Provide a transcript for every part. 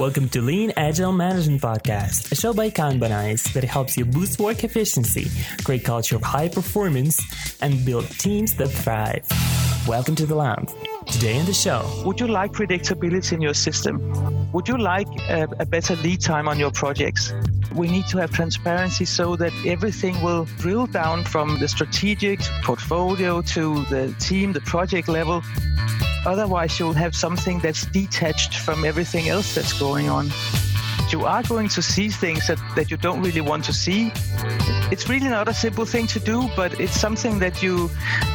Welcome to Lean Agile Management Podcast, a show by Kanbanize that helps you boost work efficiency, create culture of high performance, and build teams that thrive. Welcome to the lab. Today in the show. Would you like predictability in your system? Would you like a, a, better lead time on your projects? We need to have transparency so that everything will drill down from the strategic portfolio to the team, the project level. Otherwise, you'll have something that's detached from everything else that's going on. You are going to see things that, that you don't really want to see it's really not a simple thing to do, but it's something that you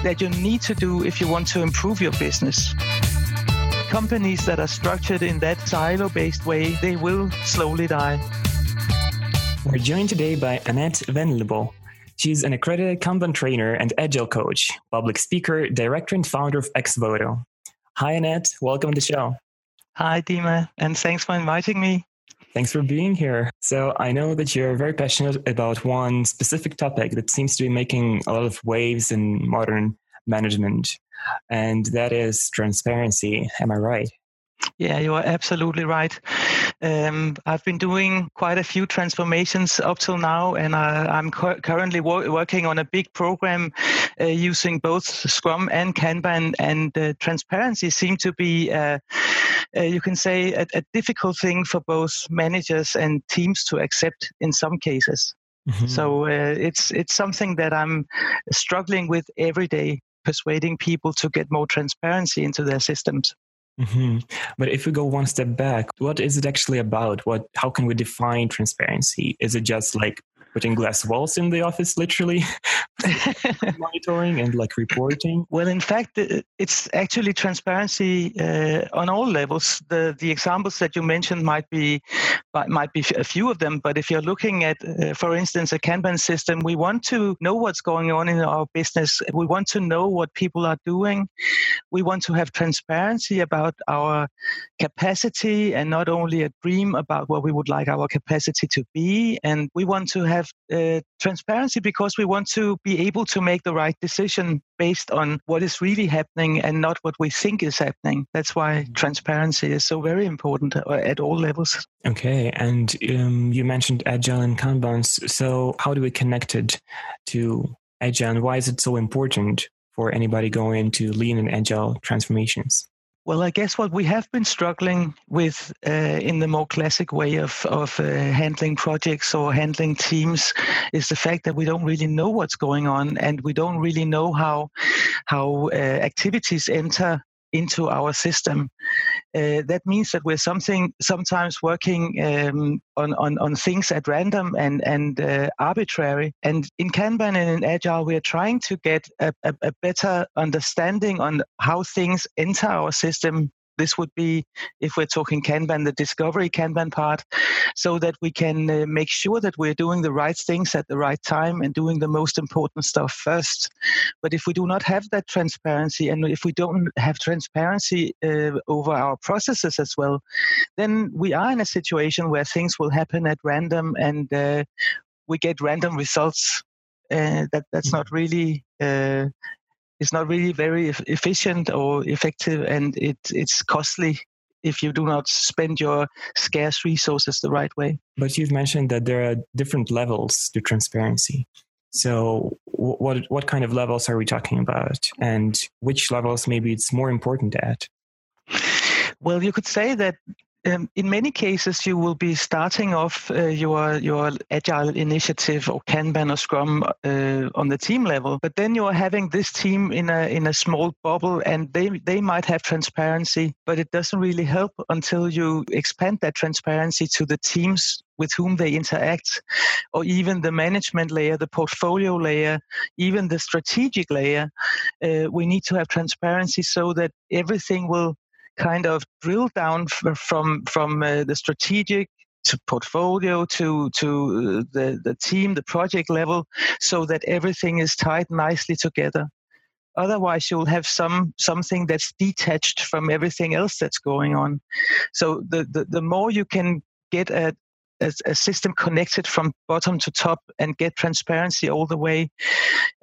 that you need to do if you want to improve your business. Companies that are structured in that silo-based way, they will slowly die. We're joined today by Annette Vendelbo. She's an accredited Kanban trainer and agile coach, public speaker, director, and founder of Exvoto. Hi, Annette. Welcome to the show. Hi, Dima, and thanks for inviting me. Thanks for being here. So, I know that you're very passionate about one specific topic that seems to be making a lot of waves in modern management, and that is transparency. Am I right? Yeah, you are absolutely right. Um, I've been doing quite a few transformations up till now, and I, am cu- currently wo- working on a big program uh, using both Scrum and Kanban, and uh, transparency seems to be uh, uh, you can say, a, a, difficult thing for both managers and teams to accept in some cases. Mm-hmm. So uh, it's it's something that I'm struggling with every day, persuading people to get more transparency into their systems. Mm-hmm. But if we go one step back, what is it actually about? What how can we define transparency? Is it just like putting glass walls in the office, literally monitoring and like reporting? Well, in fact, it's actually transparency uh, on all levels. The the examples that you mentioned might be might be a few of them, but if you're looking at, uh, for instance, a Kanban system, we want to know what's going on in our business. We want to know what people are doing. We want to have transparency about our capacity and not only a dream about what we would like our capacity to be. And we want to have uh, transparency because we want to be able to make the right decision based on what is really happening and not what we think is happening. That's why mm-hmm. transparency is so very important uh, at all levels. Okay, and um, you mentioned Agile and Kanban. So, how do we connect it to Agile, and why is it so important for anybody going into lean and Agile transformations? Well, I guess what we have been struggling with uh, in the more classic way of, of uh, handling projects or handling teams is the fact that we don't really know what's going on and we don't really know how how uh, activities enter into our system. Uh, that means that we're something sometimes working um, on, on, on things at random and and uh, arbitrary. And in Kanban and in Agile, we are trying to get a, a, a better understanding on how things enter our system this would be, if we're talking Kanban, the discovery Kanban part, so that we can uh, make sure that we're doing the right things at the right time and doing the most important stuff first. But if we do not have that transparency and if we don't have transparency uh, over our processes as well, then we are in a situation where things will happen at random and uh, we get random results. Uh, that that's not really uh, it's not really very efficient or effective, and it, it's costly if you do not spend your scarce resources the right way. But you've mentioned that there are different levels to transparency. So, what what kind of levels are we talking about, and which levels maybe it's more important at? Well, you could say that um, in many cases, you will be starting off uh, your your agile initiative or Kanban or Scrum uh, on the team level, but then you are having this team in a in a small bubble, and they they might have transparency, but it doesn't really help until you expand that transparency to the teams with whom they interact, or even the management layer, the portfolio layer, even the strategic layer. Uh, we need to have transparency so that everything will kind of drill down from from uh, the strategic to portfolio to to uh, the the team the project level so that everything is tied nicely together. Otherwise you'll have some something that's detached from everything else that's going on. So the the, the more you can get a a, a, system connected from bottom to top and get transparency all the way,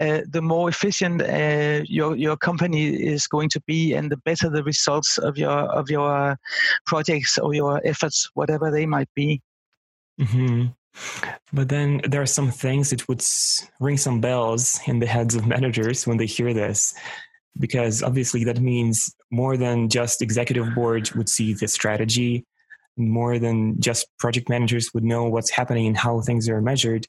uh, the more efficient uh, your your company is going to be, and the better the results of your of your projects or your efforts, whatever they might be. Mm-hmm. But then there are some things that would ring some bells in the heads of managers when they hear this, because obviously that means more than just executive board would see the strategy more than just project managers would know what's happening and how things are measured.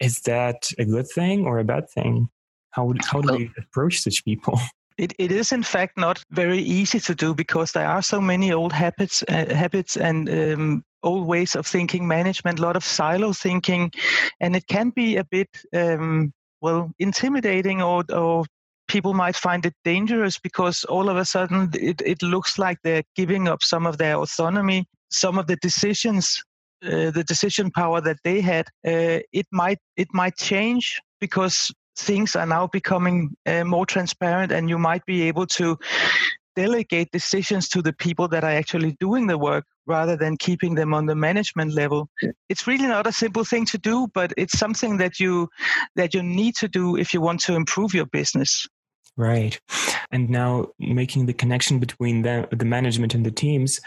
Is that a good thing or a bad thing? How, would, how do well, we approach such people? It, it is in fact not very easy to do because there are so many old habits, uh, habits and um, old ways of thinking management, a lot of silo thinking, and it can be a bit um, well intimidating or, or people might find it dangerous because all of a sudden it, it looks like they're giving up some of their autonomy some of the decisions uh, the decision power that they had uh, it might it might change because things are now becoming uh, more transparent and you might be able to delegate decisions to the people that are actually doing the work rather than keeping them on the management level. It's really not a simple thing to do but it's something that you that you need to do if you want to improve your business. Right. And now making the connection between the, the management and the teams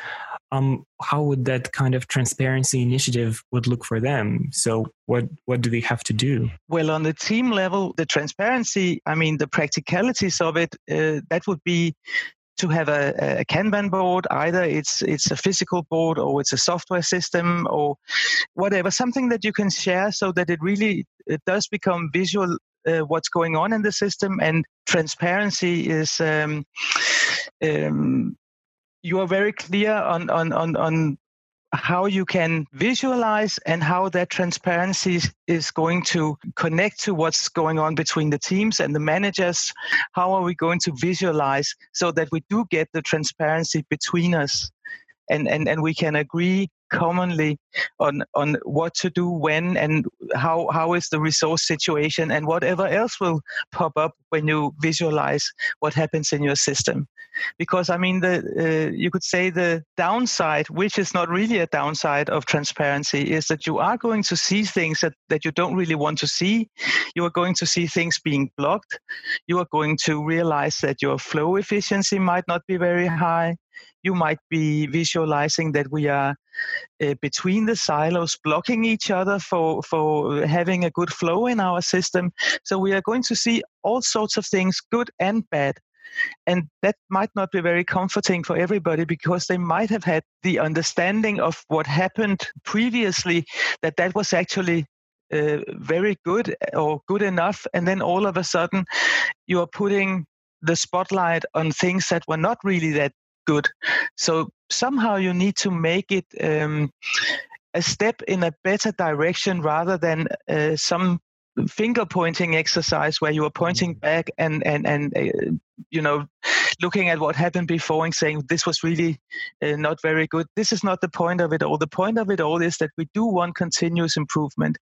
um, how would that kind of transparency initiative would look for them? So what what do they have to do? Well, on the team level, the transparency, I mean, the practicalities of it, uh, that would be to have a, a, Kanban board. Either it's it's a physical board or it's a software system or whatever, something that you can share so that it really it does become visual uh, what's going on in the system and transparency is. Um, um, you are very clear on on on on how you can visualize and how that transparency is going to connect to what's going on between the teams and the managers. How are we going to visualize so that we do get the transparency between us? And and, and we can agree commonly on on what to do when and how how is the resource situation and whatever else will pop up when you visualize what happens in your system. Because i mean the uh, you could say the downside which is not really a downside of transparency is that you are going to see things that, that you don't really want to see. You are going to see things being blocked. You are going to realize that your flow efficiency might not be very high. You might be visualizing that we are uh, between the silos blocking each other for for having a good flow in our system. So we are going to see all sorts of things good and bad. And that might not be very comforting for everybody because they might have had the understanding of what happened previously that that was actually uh, very good or good enough. And then all of a sudden you are putting the spotlight on things that were not really that good. So somehow you need to make it um, a step in a better direction rather than uh, some finger pointing exercise where you are pointing mm-hmm. back and and and uh, you know looking at what happened before and saying this was really uh, not very good. This is not the point of it all. The point of it all is that we do want continuous improvement.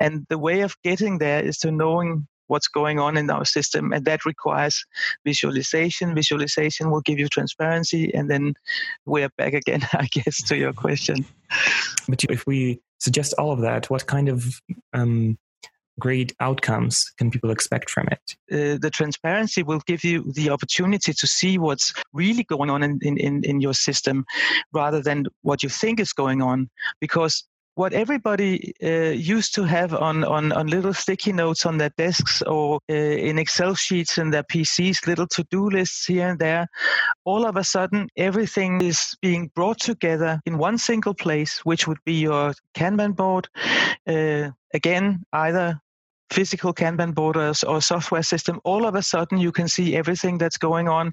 And the way of getting there is to knowing what's going on in our system and that requires visualization visualization will give you transparency and then we're back again i guess to your question but if we suggest all of that what kind of um, great outcomes can people expect from it? Uh, the transparency will give you the opportunity to see what's really going on in, in, in your system rather than what you think is going on. Because what everybody uh, used to have on, on, on little sticky notes on their desks or uh, in Excel sheets in their PCs, little to do lists here and there, all of a sudden everything is being brought together in one single place, which would be your Kanban board. Uh, again, either physical Kanban boards or software system, all of a sudden you can see everything that's going on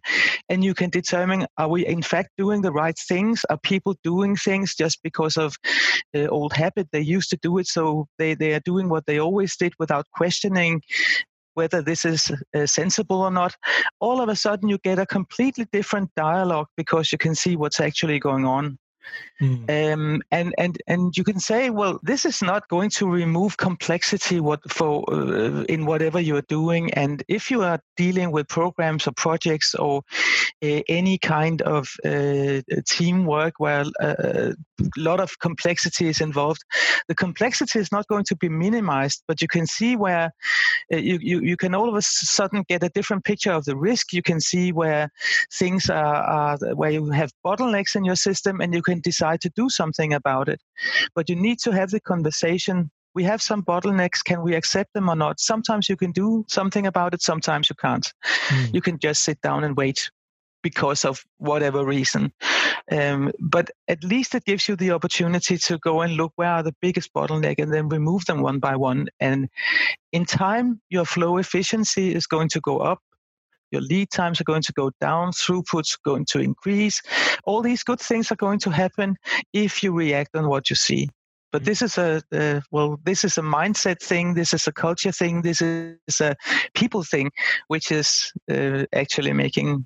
and you can determine are we in fact doing the right things? Are people doing things just because of uh, old habit? They used to do it, so they, they are doing what they always did without questioning whether this is uh, sensible or not. All of a sudden you get a completely different dialogue because you can see what's actually going on. Mm. Um, and and and you can say, well, this is not going to remove complexity what for uh, in whatever you are doing. And if you are dealing with programs or projects or uh, any kind of uh, teamwork where uh, lot of complexity is involved, the complexity is not going to be minimized. But you can see where uh, you, you you can all of a sudden get a different picture of the risk. You can see where things are, are where you have bottlenecks in your system, and you can decide to do something about it. But you need to have the conversation. We have some bottlenecks. Can we accept them or not? Sometimes you can do something about it, sometimes you can't. Mm. You can just sit down and wait because of whatever reason. Um, but at least it gives you the opportunity to go and look where are the biggest bottleneck and then remove them one by one. And in time, your flow efficiency is going to go up your lead times are going to go down, throughput's going to increase. All these good things are going to happen if you react on what you see. But this is a uh, well, this is a mindset thing. This is a culture thing. This is a people thing, which is uh, actually making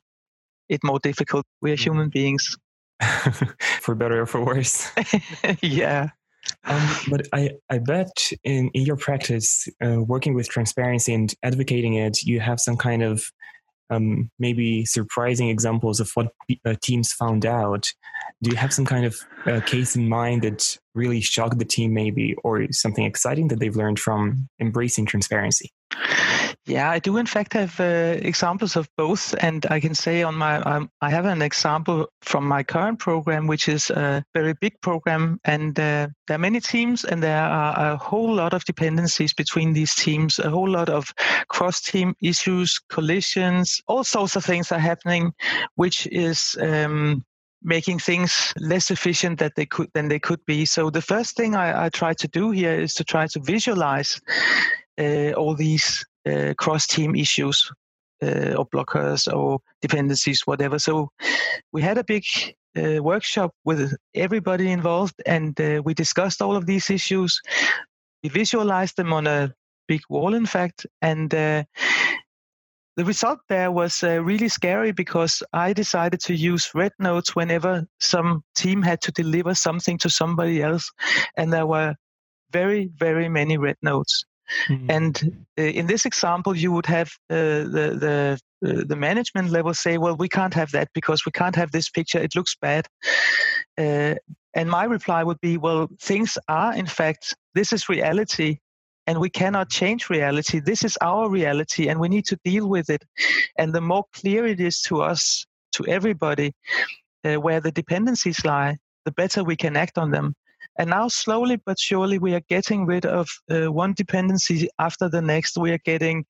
it more difficult. We are human beings, for better or for worse. yeah. Um, but I, I bet in, in your practice, uh, working with transparency and advocating it, you have some kind of um, maybe surprising examples of what uh, teams found out? Do you have some kind of uh, case in mind that really shocked the team, maybe, or something exciting that they've learned from embracing transparency? Yeah, I do in fact have uh, examples of both, and I can say on my um, I have an example from my current program, which is a very big program, and uh, there are many teams, and there are a whole lot of dependencies between these teams, a whole lot of cross-team issues, collisions, all sorts of things are happening, which is um, making things less efficient that they could than they could be. So the first thing I, I try to do here is to try to visualize uh, all these cross team issues uh, or blockers or dependencies, whatever. So we had a big uh, workshop with everybody involved and we discussed all of these issues. We visualized them on a big wall, in fact, and uh, the result there was uh, really scary because I decided to use red notes whenever some team had to deliver something to somebody else, and there were very, very many red notes. Mm-hmm. And uh, in this example, you would have uh, the the uh, the management level say, "Well, we can't have that because we can't have this picture. It looks bad." Uh, and my reply would be, "Well, things are in fact this is reality." And we cannot change reality. This is our reality, and we need to deal with it. And the more clear it is to us, to everybody, uh, where the dependencies lie, the better we can act on them. And now, slowly but surely, we are getting rid of uh, one dependency after the next. We are getting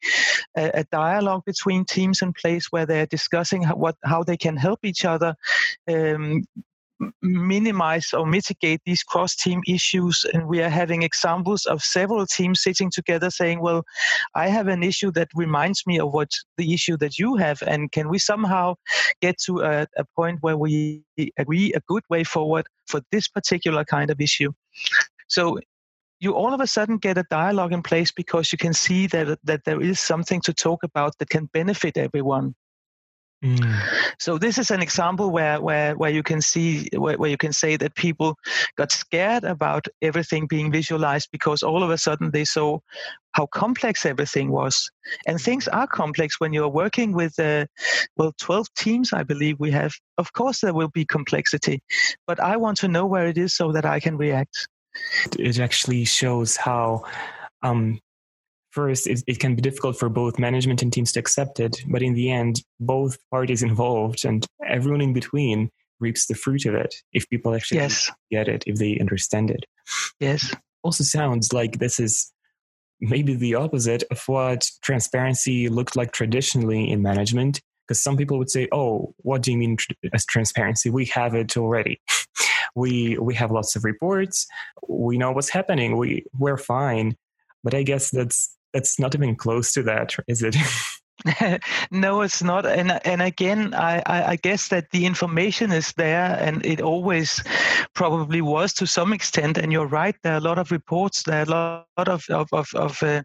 a, a, dialogue between teams in place where they're discussing how, what, how they can help each other, um, minimize or mitigate these cross team issues. And we are having examples of several teams sitting together saying, Well, I have an issue that reminds me of what the issue that you have. And can we somehow get to a, a point where we agree a good way forward for this particular kind of issue? So you all of a sudden get a dialogue in place because you can see that that there is something to talk about that can benefit everyone Mm. So this is an example where where where you can see where, where you can say that people got scared about everything being visualized because all of a sudden they saw how complex everything was, and things are complex when you're working with uh, well 12 teams I believe we have. Of course there will be complexity, but I want to know where it is so that I can react. It actually shows how um, first it, it, can be difficult for both management and teams to accept it but in the end both parties involved and everyone in between reaps the fruit of it if people actually yes. get it if they understand it. Yes. Also sounds like this is maybe the opposite of what transparency looked like traditionally in management because some people would say oh what do you mean tr- as transparency? We have it already. We we have lots of reports. We know what's happening. We we're fine. But i guess that's it's not even close to that, is it? no, it's not. And and again, I, I guess that the information is there, and it always probably was to some extent. And you're right. There are a lot of reports. There are a lot of of of, of uh,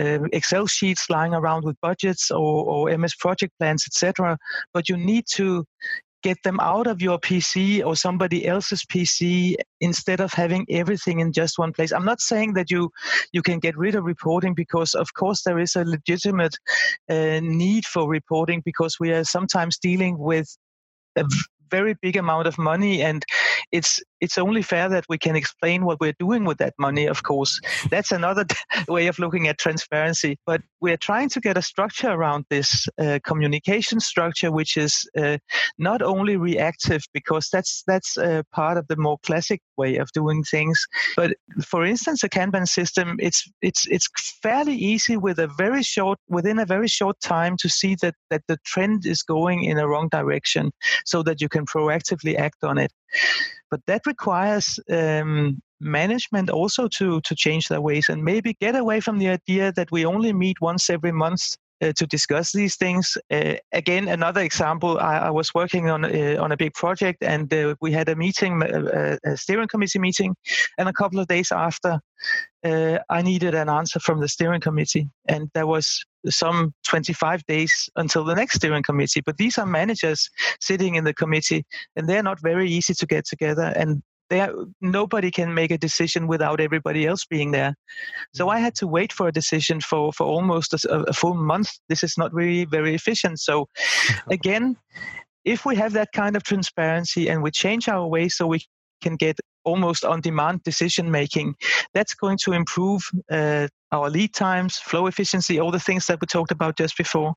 uh, Excel sheets lying around with budgets or, or MS project plans, etc. But you need to get them out of your PC or somebody else's PC instead of having everything in just one place. I'm not saying that you you can get rid of reporting because of course there is a legitimate uh, need for reporting because we are sometimes dealing with a very big amount of money and it's it's only fair that we can explain what we're doing with that money of course. That's another way of looking at transparency. But we're trying to get a structure around this uh, communication structure which is uh, not only reactive because that's that's uh, part of the more classic way of doing things. But for instance a kanban system it's it's it's fairly easy with a very short within a very short time to see that that the trend is going in a wrong direction so that you can proactively act on it but that requires um, management also to to change their ways and maybe get away from the idea that we only meet once every month uh, to discuss these things. Uh, again, another example: I, I was working on uh, on a big project, and uh, we had a meeting, a, uh, uh, a, steering committee meeting, and a couple of days after, I needed an answer from the steering committee, and there was some 25 days until the next steering committee. But these are managers sitting in the committee, and they're not very easy to get together. And there, nobody can make a decision without everybody else being there. So I had mm. to wait for a decision for, for almost a, a full month. This is not really very efficient. So again, if we have that kind of transparency and we change our way so we can get almost on demand decision making. That's going to improve uh, our lead times, flow efficiency, all the things that we talked about just before.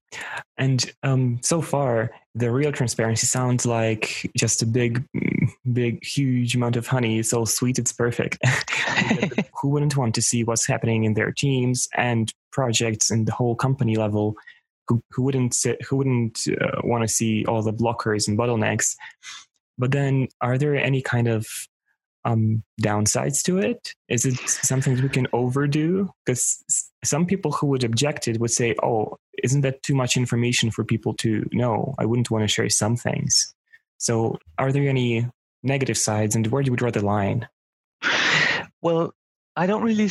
And um, so far, the real transparency sounds like just a big, big, huge amount of honey. So sweet, it's perfect. Who wouldn't want to see what's happening in their teams and projects and the whole company level? Who, who wouldn't sit, who wouldn't uh, want to see all the blockers and bottlenecks? But then, are there any kind of um, downsides to it? Is it something we can overdo? Because some people who would object it would say, "Oh, isn't that too much information for people to know? I wouldn't want to share some things." So, are there any negative sides, and where do you draw the line? Well, I don't really,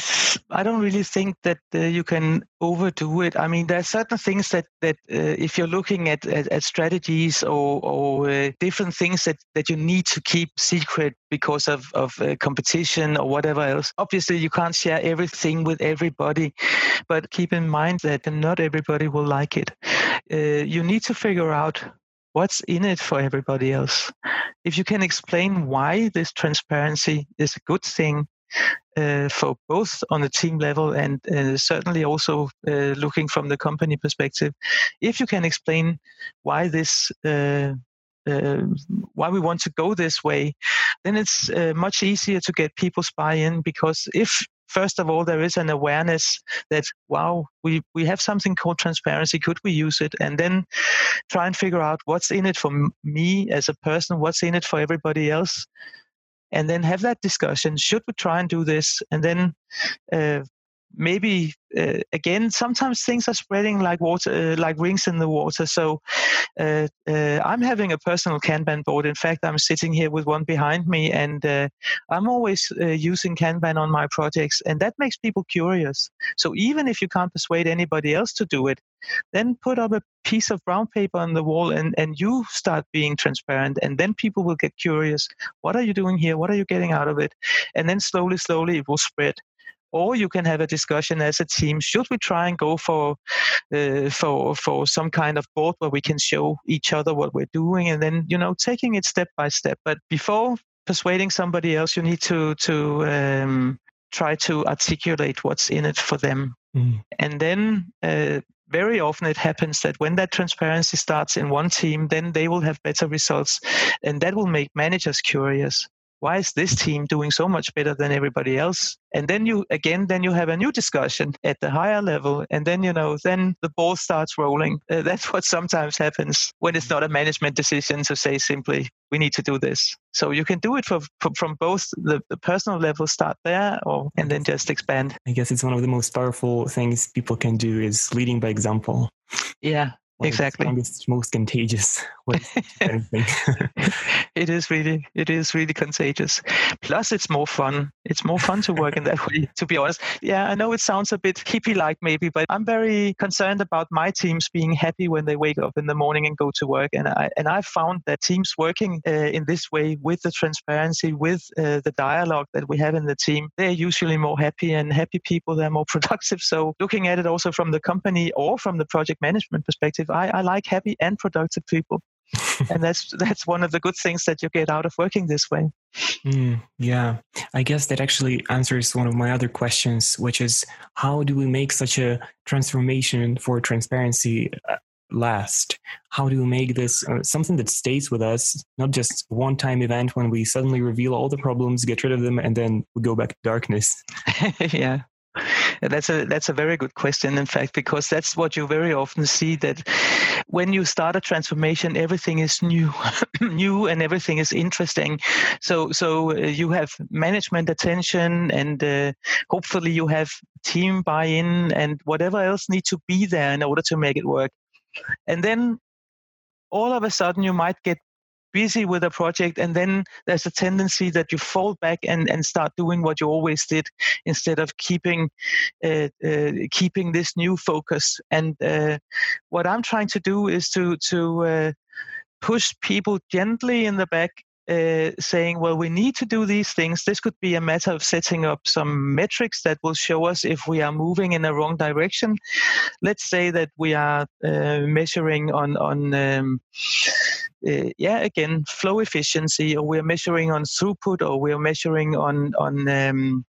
I don't really think that uh, you can overdo it. I mean, there are certain things that that uh, if you're looking at at, at strategies or or uh, different things that that you need to keep secret because of of uh, competition or whatever else. Obviously, you can't share everything with everybody, but keep in mind that not everybody will like it. Uh, you need to figure out what's in it for everybody else. If you can explain why this transparency is a good thing uh, for both on the team level and uh, certainly also uh, looking from the company perspective. If you can explain why this uh, uh, why we want to go this way, then it's uh, much easier to get people's buy-in because if first of all there is an awareness that wow we we have something called transparency could we use it and then try and figure out what's in it for me as a person what's in it for everybody else and then have that discussion. Should we try and do this? And then uh, maybe uh, again sometimes things are spreading like water uh, like rings in the water. So uh, uh i'm having a personal kanban board. In fact i'm sitting here with one behind me and uh, i'm always uh, using kanban on my projects and that makes people curious. So even if you can't persuade anybody else to do it then put up a piece of brown paper on the wall and, and you start being transparent and then people will get curious. What are you doing here? What are you getting out of it? And then slowly slowly it will spread or you can have a discussion as a team. Should we try and go for uh, for for some kind of board where we can show each other what we're doing and then you know taking it step by step? But before persuading somebody else you need to to um, try to articulate what's in it for them. Mm. and then uh, very often it happens that when that transparency starts in one team then they will have better results and that will make managers curious why is this team doing so much better than everybody else? And then you again then you have a new discussion at the higher level. And then you know then the ball starts rolling. Uh, that's what sometimes happens when it's not a management decision to say simply we need to do this. So you can do it for, for from both the, the, personal level start there or and then just expand. I guess it's one of the most powerful things people can do is leading by example. Yeah exactly. strongest, most contagious it is really it is really contagious. Plus it's more fun. It's more fun to work in that way to be honest. Yeah i know it sounds a bit hippie like maybe but i'm very concerned about my teams being happy when they wake up in the morning and go to work. And i and i've found that teams working uh, in this way with the transparency with uh, the dialogue that we have in the team they're usually more happy and happy people they're more productive. So looking at it also from the company or from the project management perspective I, I like happy and productive people. and that's that's one of the good things that you get out of working this way. Mm, yeah, I guess that actually answers one of my other questions, which is how do we make such a transformation for transparency uh, last? How do we make this uh, something that stays with us, not just one time event when we suddenly reveal all the problems, get rid of them, and then we go back to darkness? yeah. That's a that's a very good question, in fact, because that's what you very often see that when you start a transformation, everything is new, new, and everything is interesting. So so uh, you have management attention, and uh, hopefully you have team buy-in, and whatever else needs to be there in order to make it work. And then all of a sudden you might get busy with a project and then there's a tendency that you fall back and, and start doing what you always did instead of keeping uh, uh, keeping this new focus. And uh, what i'm trying to do is to to uh, push people gently in the back uh, saying, well, we need to do these things. This could be a matter of setting up some metrics that will show us if we are moving in the wrong direction. Let's say that we are uh, measuring on on um, uh, yeah again flow efficiency, or we're measuring on throughput, or we're measuring on on um,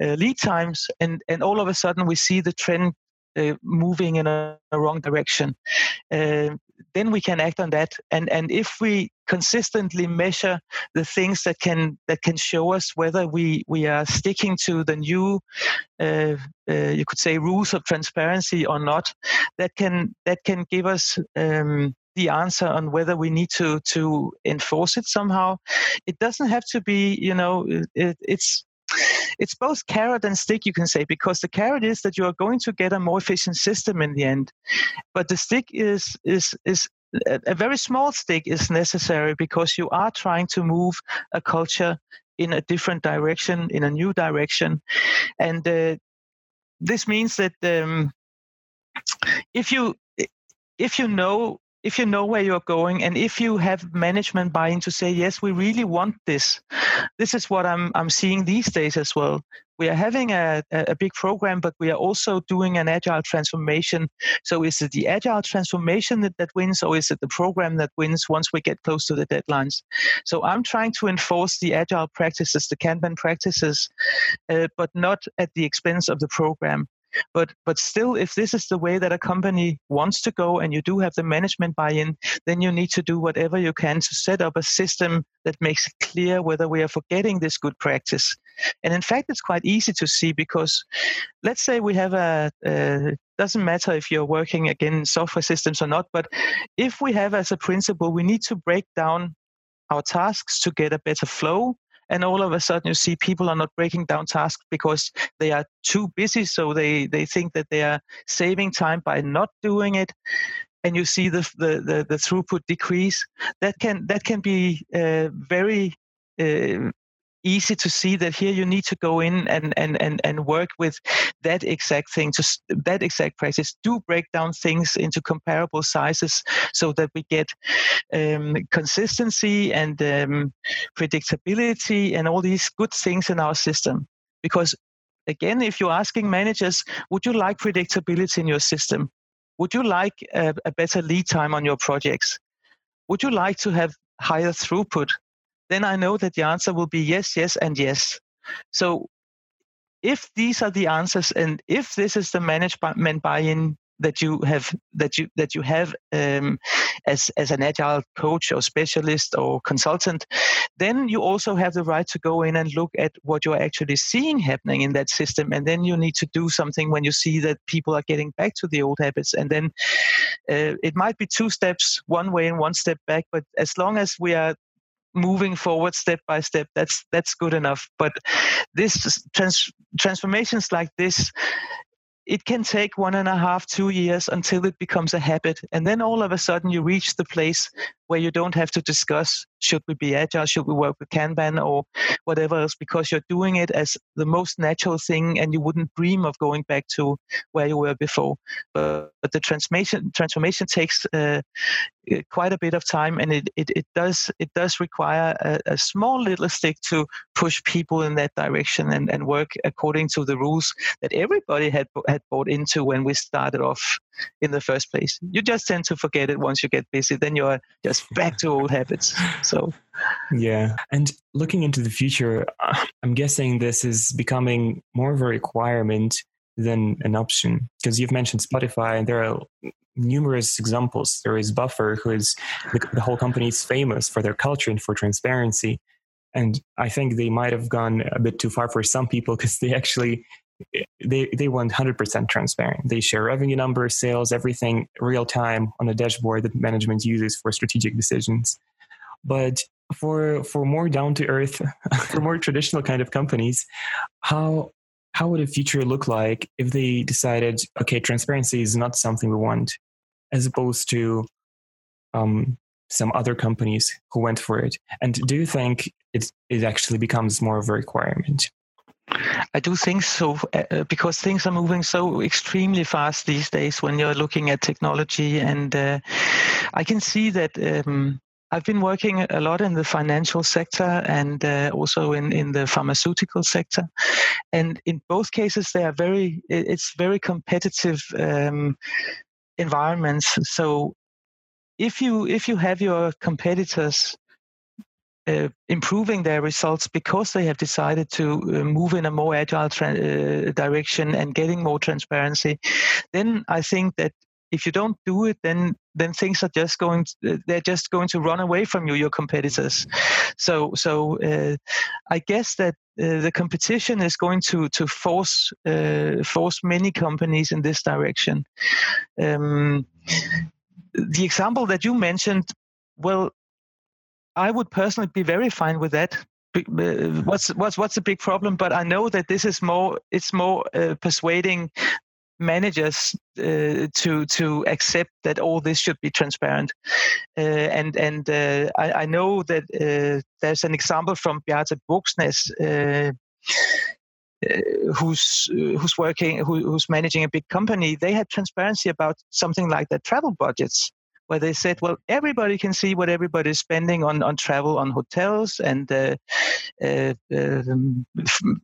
uh, lead times, and and all of a sudden we see the trend uh, moving in a, a wrong direction. Uh, then we can act on that. And and if we consistently measure the things that can that can show us whether we we are sticking to the new uh, uh, you could say rules of transparency or not, that can that can give us. Um, the answer on whether we need to to enforce it somehow. It doesn't have to be, you know, it, it's it's both carrot and stick, you can say, because the carrot is that you are going to get a more efficient system in the end, but the stick is is is a very small stick is necessary because you are trying to move a culture in a different direction, in a new direction, and uh, this means that um, if you if you know if you know where you're going and if you have management buy-in to say yes we really want this. This is what i'm i'm seeing these days as well. We are having a, a big program but we are also doing an agile transformation. So is it the agile transformation that, that wins or is it the program that wins once we get close to the deadlines? So i'm trying to enforce the agile practices the kanban practices uh, but not at the expense of the program but but still, if this is the way that a company wants to go, and you do have the management buy-in, then you need to do whatever you can to set up a system that makes it clear whether we are forgetting this good practice. And in fact, it's quite easy to see because let's say we have a, doesn't matter if you're working again software systems or not, but if we have as a principle, we need to break down our tasks to get a better flow and all of a sudden you see people are not breaking down tasks because they are too busy so they they think that they are saving time by not doing it and you see the the the, the throughput decrease. That can that can be uh, very uh, easy to see that here you need to go in and and and, and work with that exact thing to that exact practice do break down things into comparable sizes so that we get um, consistency and um, predictability and all these good things in our system. Because again if you're asking managers would you like predictability in your system? Would you like a, a better lead time on your projects? Would you like to have higher throughput then I know that the answer will be yes, yes, and yes. So if these are the answers and if this is the management buy-in that you have that you that you have um, as as an agile coach or specialist or consultant, then you also have the right to go in and look at what you're actually seeing happening in that system, and then you need to do something when you see that people are getting back to the old habits, and then uh, it might be two steps one way and one step back, but as long as we are moving forward step by step that's that's good enough but this trans, transformations like this it can take one and a half, two years until it becomes a habit. And then all of a sudden you reach the place where you don't have to discuss should we be agile, should we work with Kanban or whatever else, because you're doing it as the most natural thing and you wouldn't dream of going back to where you were before. But, but the transformation transformation takes uh, quite a bit of time and it, it, it does it does require a, a, small little stick to push people in that direction and, and work according to the rules that everybody had had bought into when we started off in the first place. You just tend to forget it once you get busy. Then you're just back to old habits. So, yeah. And looking into the future, uh, I'm guessing this is becoming more of a requirement than an option because you've mentioned Spotify, and there are numerous examples. There is Buffer, who is the, the whole company is famous for their culture and for transparency. And I think they might have gone a bit too far for some people because they actually they they want 100% transparent. They share revenue numbers, sales, everything real time on a dashboard that management uses for strategic decisions. But for for more down to earth, for more traditional kind of companies, how how would a future look like if they decided, okay, transparency is not something we want, as opposed to um, some other companies who went for it? And do you think it it actually becomes more of a requirement? I do think so uh, uh, because things are moving so extremely fast these days when you're looking at technology. And uh, I can see that um, I've been working a lot in the financial sector and uh, also in, in the pharmaceutical sector. And in both cases, they are very, it's very competitive um, environments. So if you if you have your competitors uh, improving their results because they have decided to uh, move in a more agile tra- uh, direction and getting more transparency, then I think that if you don't do it, then then things are just going to, uh, they're just going to run away from you, your competitors. So so uh, I guess that uh, the competition is going to to force force many companies in this direction. Um, the example that you mentioned, well, I would personally be very fine with that. Uh, what's what's what's the big problem? But I know that this is more it's more uh, persuading managers uh, to to accept that all this should be transparent. Uh, and and uh, I, I, know that uh, there's an example from Bjarte Bogsnes. who's who's working who, who's managing a big company they had transparency about something like their travel budgets where they said, well, everybody can see what everybody is spending on, on travel, on hotels and uh, uh, uh,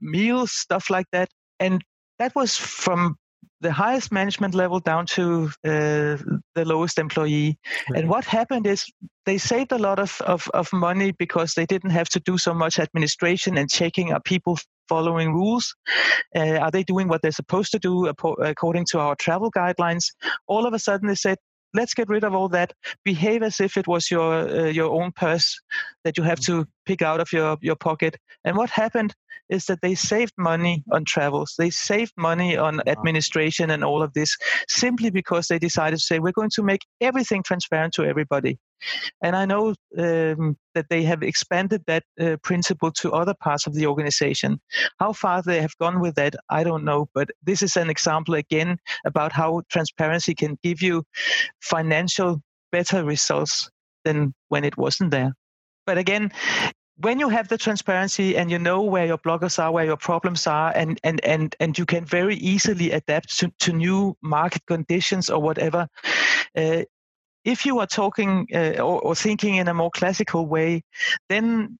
meals, stuff like that. And that was from the highest management level down to uh, the lowest employee. Right. And what happened is they saved a lot of, of, of money because they didn't have to do so much administration and checking are people following rules? Uh, are they doing what they're supposed to do according to our travel guidelines? All of a sudden, they said, let's get rid of all that. Behave as if it was your uh, your own purse that you have to pick out of your your pocket. And what happened is that they saved money on travels. They saved money on administration and all of this simply because they decided to say we're going to make everything transparent to everybody. And I know um, that they have expanded that uh, principle to other parts of the organization. How far they have gone with that, I don't know. But this is an example again about how transparency can give you financial better results than when it wasn't there. But again, when you have the transparency and you know where your blockers are, where your problems are, and and and and you can very easily adapt to, to new market conditions or whatever, uh, if you are talking uh, or, or, thinking in a more classical way, then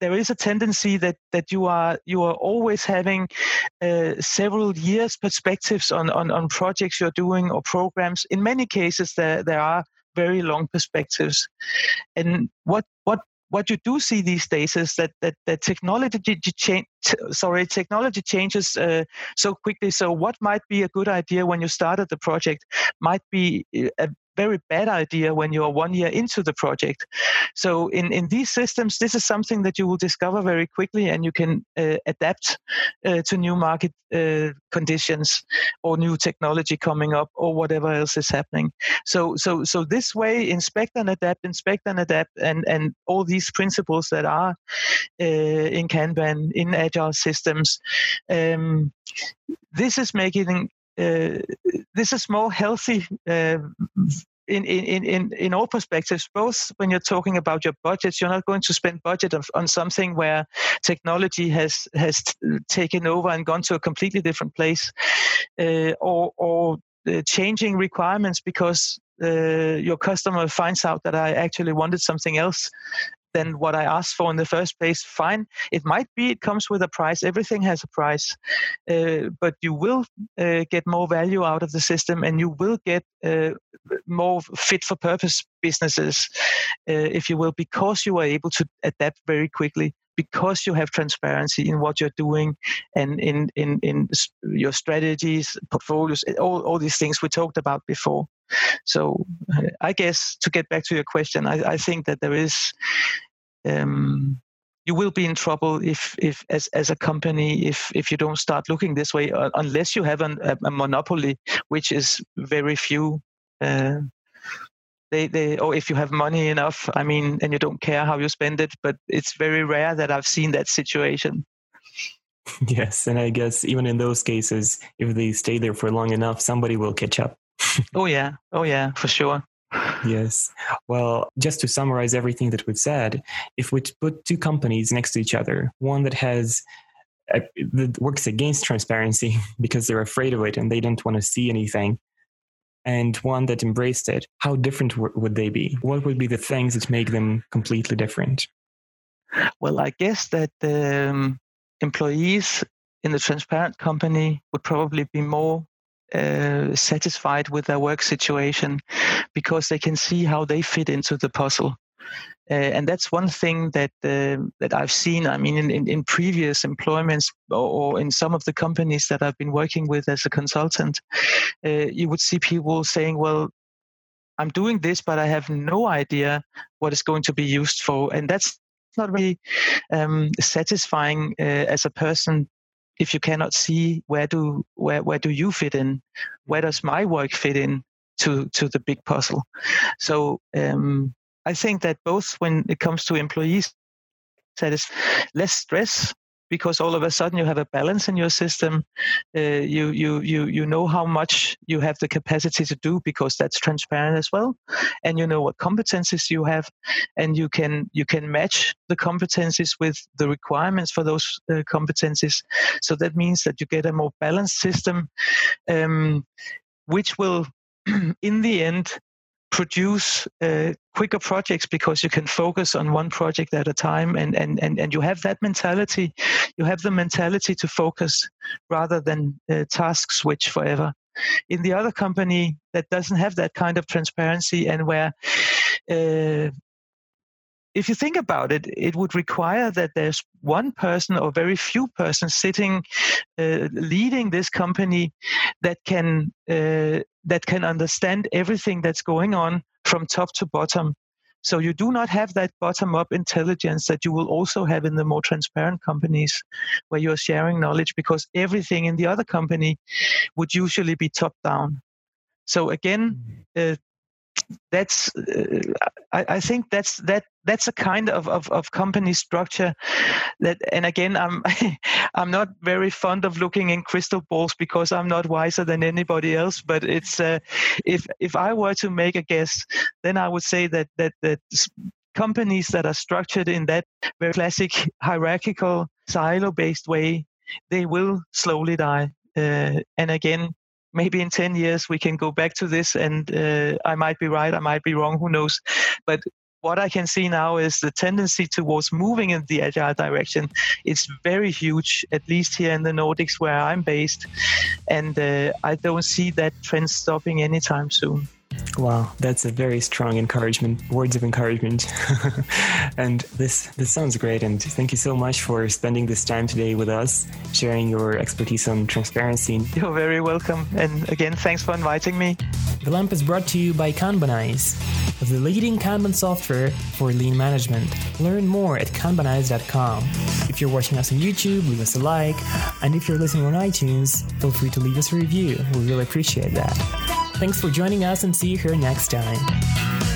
there is a tendency that that you are you are always having uh, several years perspectives on, on on projects you're doing or programs. In many cases, there there are very long perspectives, and what what what you do see these days is that that, that technology change sorry technology changes uh, so quickly. So what might be a good idea when you started the project might be uh, a very bad idea when you're one year into the project. So in, in these systems, this is something that you will discover very quickly and you can uh, adapt uh, to new market uh, conditions or new technology coming up or whatever else is happening. So, so, so this way, inspect and adapt, inspect and adapt, and, and all these principles that are uh, in Kanban, in agile systems, um, this is making this is more healthy uh, in, in, in, in all perspectives, both when you're talking about your budgets, you're not going to spend budget of, on something where technology has has taken over and gone to a completely different place, uh, or or uh, changing requirements because uh, your customer finds out that I actually wanted something else than what I asked for in the first place, fine. It might be it comes with a price. Everything has a price, uh, but you will uh, get more value out of the system, and you will get uh, more fit for purpose businesses, uh, if you will, because you are able to adapt very quickly. Because you have transparency in what you're doing and in, in, in your strategies, portfolios, all, all these things we talked about before. So I guess to get back to your question, I, I think that there is um, you will be in trouble if, if as, as a company, if, if you don't start looking this way, uh, unless you have an, a, a, monopoly, which is very few. Uh, they, they, or if you have money enough, I mean, and you don't care how you spend it, but it's very rare that I've seen that situation. Yes, and I guess even in those cases, if they stay there for long enough, somebody will catch up. oh yeah, oh yeah, for sure. Yes. Well, just to summarize everything that we've said, if we put two companies next to each other, one that has uh, that works against transparency because they're afraid of it and they don't want to see anything, and one that embraced it, how different w- would they be? What would be the things that make them completely different? Well, I guess that um, employees in the transparent company would probably be more uh, satisfied with their work situation because they can see how they fit into the puzzle. Uh, and that's one thing that uh, that I've seen. I mean, in, in, in previous employments or, in some of the companies that I've been working with as a consultant, uh, you would see people saying, "Well, I'm doing this, but I have no idea what it's going to be used for," and that's not really um, satisfying uh, as a person if you cannot see where do where where do you fit in? Where does my work fit in to to the big puzzle? So um, i think that both when it comes to employees that is less stress because all of a sudden you have a balance in your system. Uh, you you you you know how much you have the capacity to do because that's transparent as well, and you know what competencies you have, and you can you can match the competencies with the requirements for those uh, competencies. So that means that you get a more balanced system, um, which will, in the end, produce uh, quicker projects because you can focus on one project at a time and, and, and, and you have that mentality. You have the mentality to focus rather than uh, task switch forever. In the other company that doesn't have that kind of transparency and where uh, if you think about it, it would require that there's one person or very few persons sitting, uh, leading this company that can uh, that can understand everything that's going on from top to bottom. So you do not have that bottom-up intelligence that you will also have in the more transparent companies, where you are sharing knowledge because everything in the other company would usually be top-down. So again, mm-hmm. uh, that's uh, I, I, think that's that that's a kind of, of, of company structure that and again i'm i'm not very fond of looking in crystal balls because i'm not wiser than anybody else but it's uh, if if i were to make a guess then i would say that that that companies that are structured in that very classic hierarchical silo based way they will slowly die. Uh, and again maybe in 10 years we can go back to this and uh, i might be right i might be wrong who knows? But what i can see now is the tendency towards moving in the agile direction. It's very huge at least here in the nordics where i'm based. And uh, i don't see that trend stopping anytime soon Wow, that's a very strong encouragement, words of encouragement. and this this sounds great and thank you so much for spending this time today with us, sharing your expertise on transparency. You're very welcome. And again, thanks for inviting me. The Lamp is brought to you by Kanbanize, the leading Kanban software for lean management. Learn more at kanbanize.com. If you're watching us on YouTube, leave us a like. And if you're listening on iTunes, feel free to leave us a review. We really appreciate that. Thanks for joining us and see see you here next time.